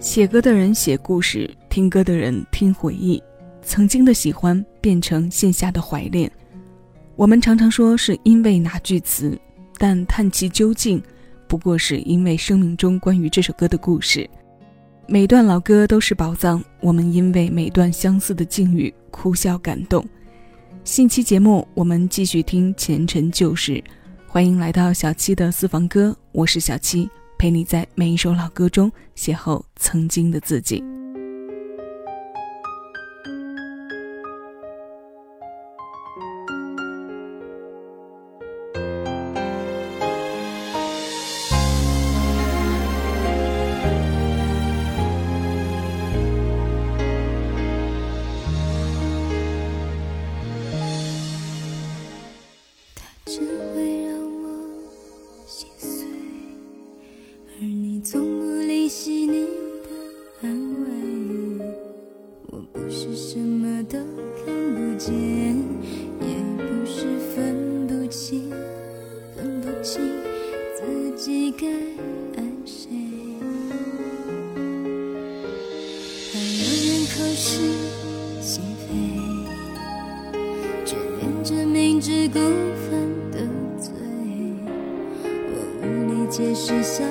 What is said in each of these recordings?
写歌的人写故事，听歌的人听回忆。曾经的喜欢变成线下的怀恋。我们常常说是因为哪句词，但探其究竟，不过是因为生命中关于这首歌的故事。每段老歌都是宝藏，我们因为每段相似的境遇哭笑感动。新期节目我们继续听前尘旧事，欢迎来到小七的私房歌，我是小七。陪你在每一首老歌中邂逅曾经的自己。是心非却恋着明知故犯的罪。我无力解释想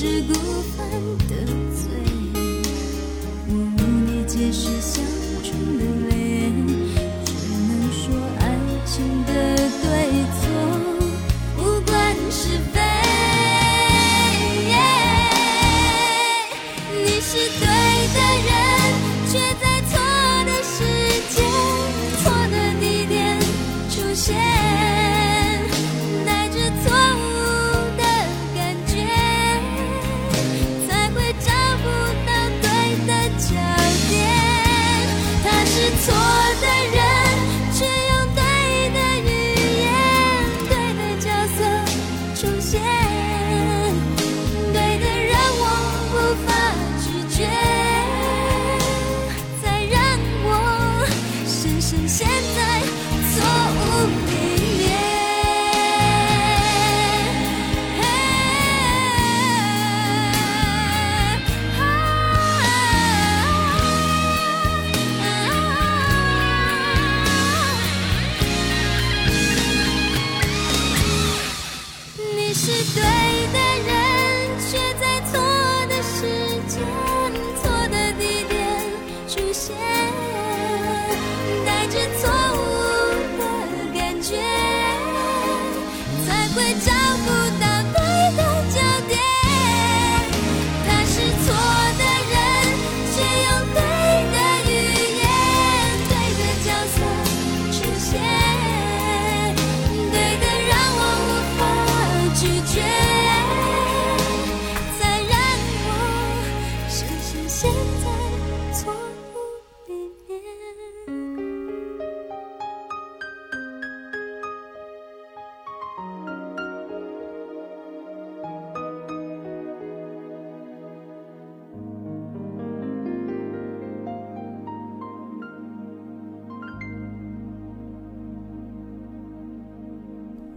是孤帆的醉，我无力解释相处的泪。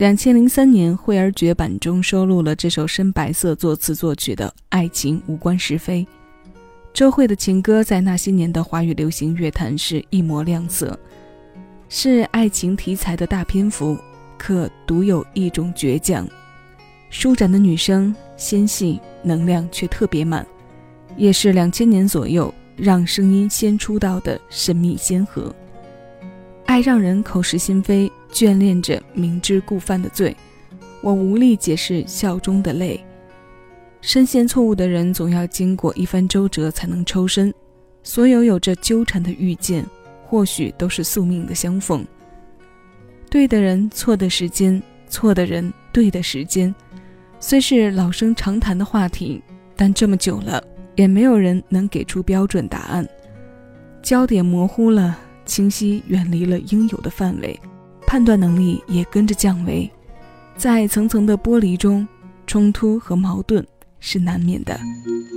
两千零三年，惠儿绝版中收录了这首深白色作词作曲的《爱情无关是非》。周蕙的情歌在那些年的华语流行乐坛是一抹亮色，是爱情题材的大篇幅，可独有一种倔强。舒展的女声，纤细，能量却特别满，也是两千年左右让声音先出道的神秘先河。爱让人口是心非，眷恋着明知故犯的罪。我无力解释笑中的泪。深陷错误的人，总要经过一番周折才能抽身。所有有着纠缠的遇见，或许都是宿命的相逢。对的人，错的时间；错的人，对的时间。虽是老生常谈的话题，但这么久了，也没有人能给出标准答案。焦点模糊了。清晰远离了应有的范围，判断能力也跟着降维，在层层的剥离中，冲突和矛盾是难免的。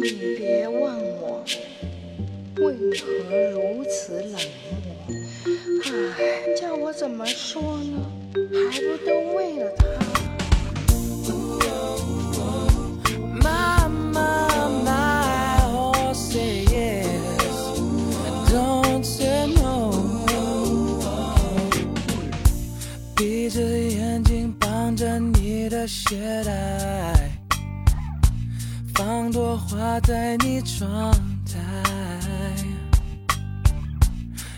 你别问我为何如此冷漠，唉，叫我怎么说呢？还不都为了他？鞋带，放朵花在你窗台。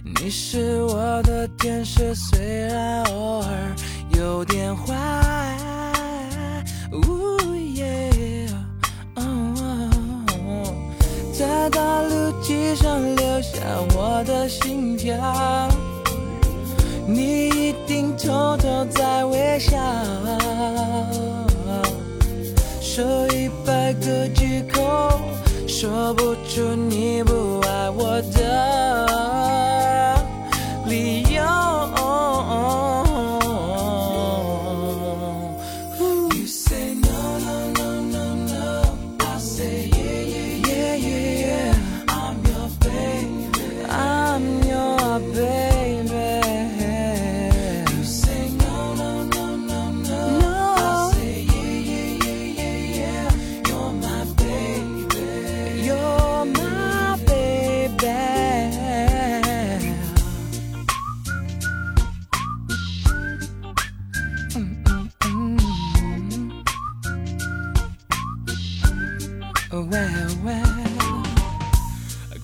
你是我的天使，虽然偶尔有点坏。在大陆机上留下我的心跳。你一偷偷在微笑，说一百个借口，说不出你不爱我的理由。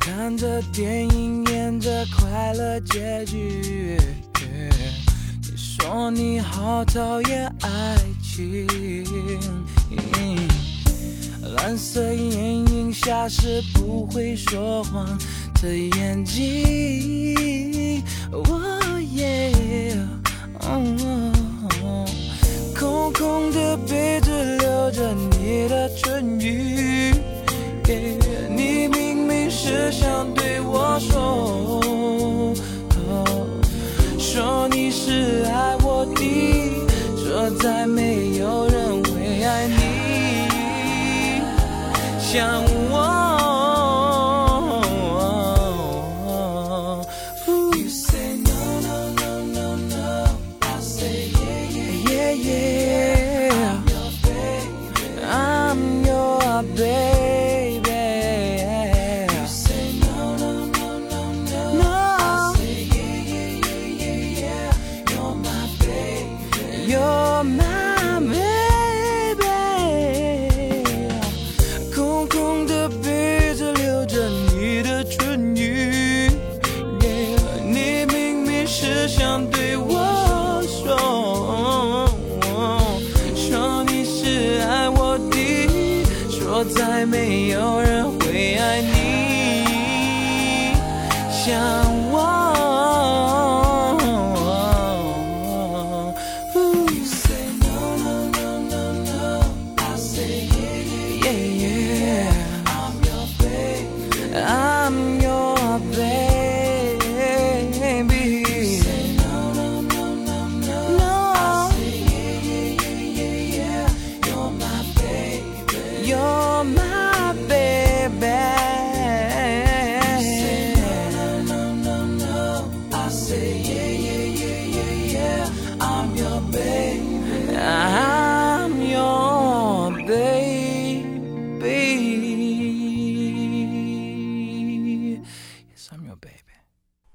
看着电影演着快乐结局，你说你好讨厌爱情。蓝色眼影下是不会说谎的眼睛。哦耶，空空的杯子留着你的唇语。你明明只想对我说，说你是爱我的，说再没有人会爱你。像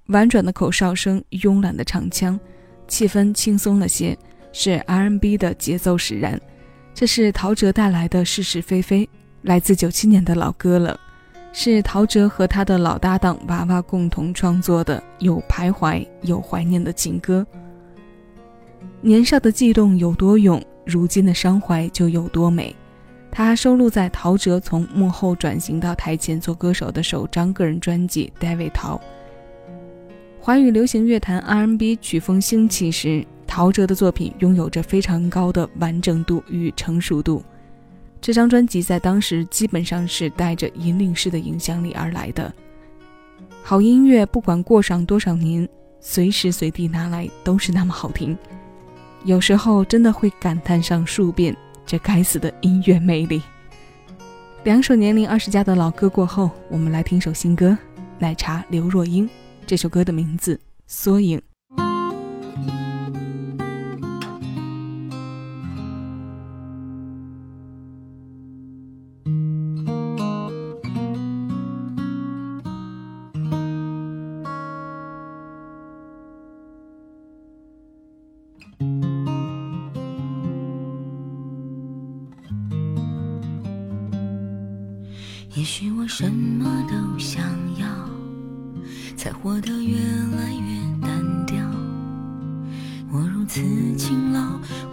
婉转的口哨声，慵懒的长腔，气氛轻松了些，是 R&B 的节奏使然。这是陶喆带来的是是非非，来自九七年的老歌了，是陶喆和他的老搭档娃娃共同创作的，有徘徊有怀念的情歌。年少的悸动有多勇，如今的伤怀就有多美。它收录在陶喆从幕后转型到台前做歌手的首张个人专辑《David 陶》。华语流行乐坛 R&B 曲风兴起时，陶喆的作品拥有着非常高的完整度与成熟度。这张专辑在当时基本上是带着引领式的影响力而来的。好音乐不管过上多少年，随时随地拿来都是那么好听。有时候真的会感叹上数遍。这该死的音乐魅力！两首年龄二十加的老歌过后，我们来听首新歌，《奶茶》刘若英。这首歌的名字《缩影》。才活得越来越单调。我如此勤劳，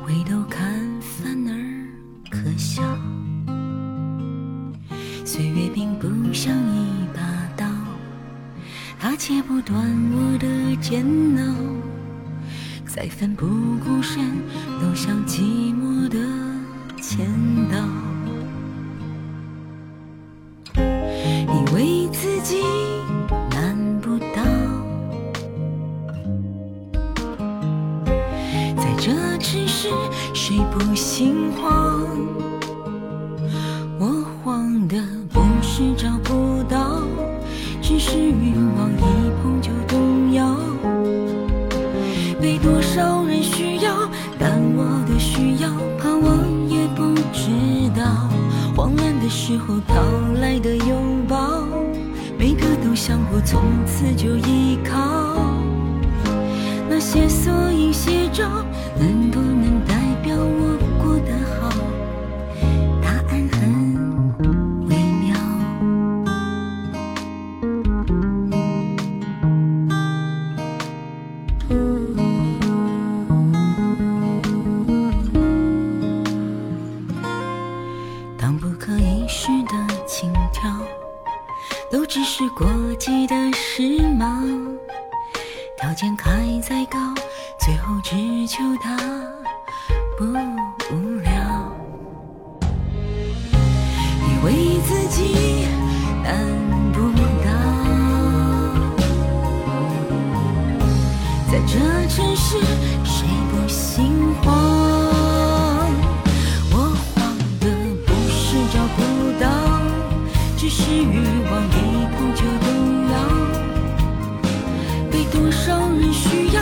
回头看反而可笑。岁月并不像一把刀，它切不断我的煎熬，在奋不顾身走向寂寞的前道。以为自己心慌？我慌的不是找不到，只是欲望一碰就动摇。被多少人需要，但我的需要，怕我也不知道。慌乱的时候讨来的拥抱，每个都想过从此就依靠。那些缩影写照，是欲望一碰就动摇。被多少人需要，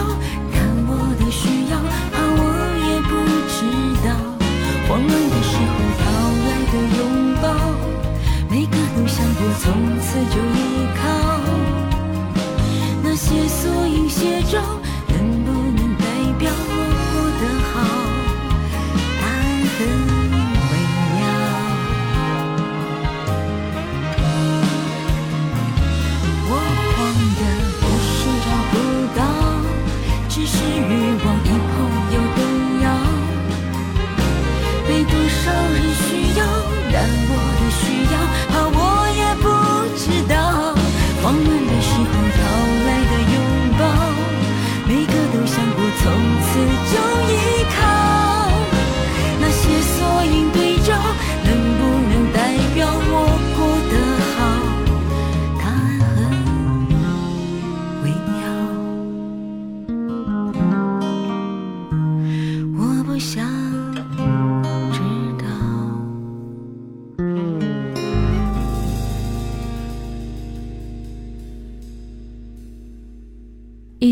但我的需要，怕我也不知道。慌乱的时候讨来的拥抱，每个都想过从此就依靠。那些缩影写照，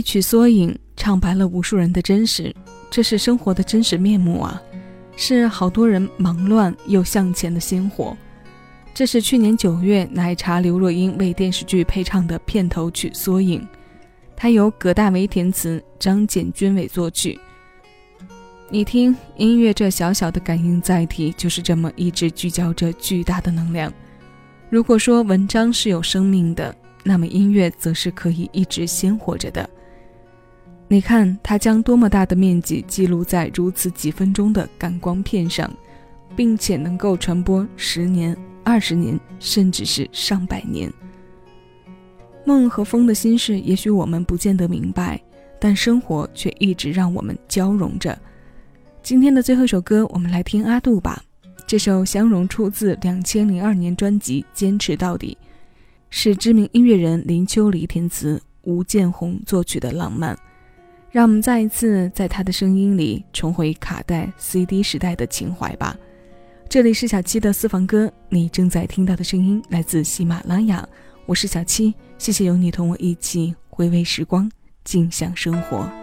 一曲缩影，唱白了无数人的真实，这是生活的真实面目啊，是好多人忙乱又向前的鲜活。这是去年九月奶茶刘若英为电视剧配唱的片头曲《缩影》，它由葛大为填词，张简君伟作曲。你听，音乐这小小的感应载体，就是这么一直聚焦着巨大的能量。如果说文章是有生命的，那么音乐则是可以一直鲜活着的。你看，它将多么大的面积记录在如此几分钟的感光片上，并且能够传播十年、二十年，甚至是上百年。梦和风的心事，也许我们不见得明白，但生活却一直让我们交融着。今天的最后一首歌，我们来听阿杜吧。这首《相融》出自两千零二年专辑《坚持到底》，是知名音乐人林秋离填词、吴建宏作曲的浪漫。让我们再一次在他的声音里重回卡带、CD 时代的情怀吧。这里是小七的私房歌，你正在听到的声音来自喜马拉雅，我是小七，谢谢有你同我一起回味时光，尽享生活。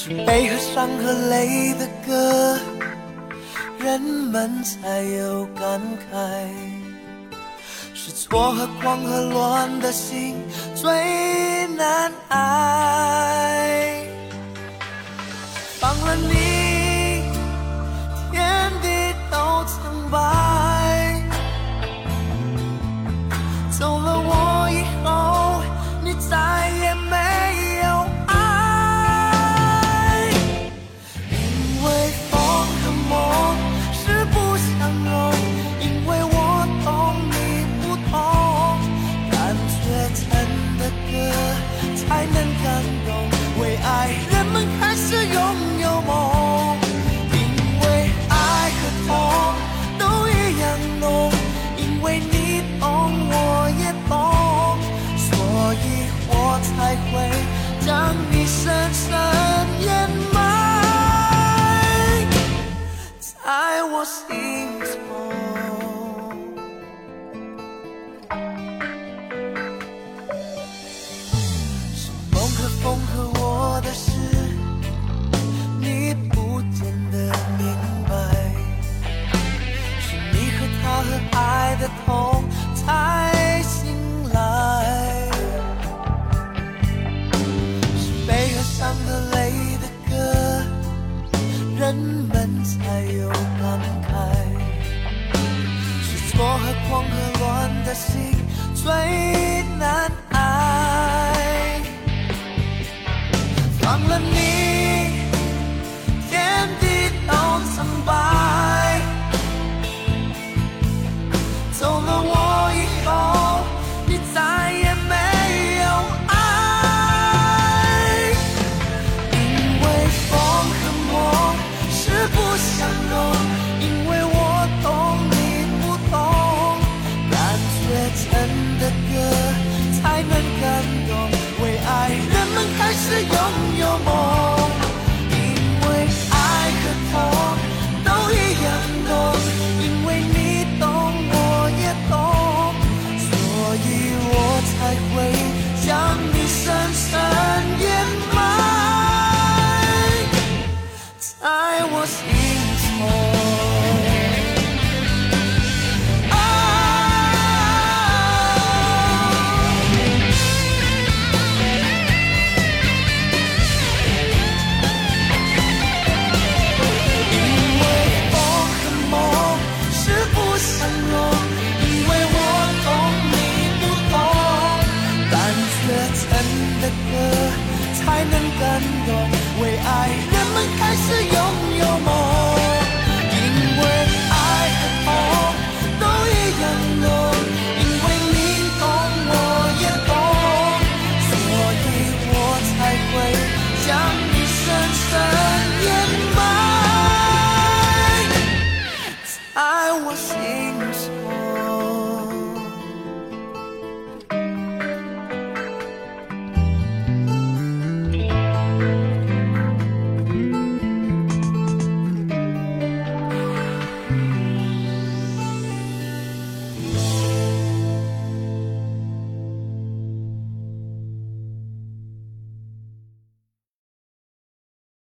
是悲和伤和泪的歌，人们才有感慨。是错和狂和乱的心最难挨。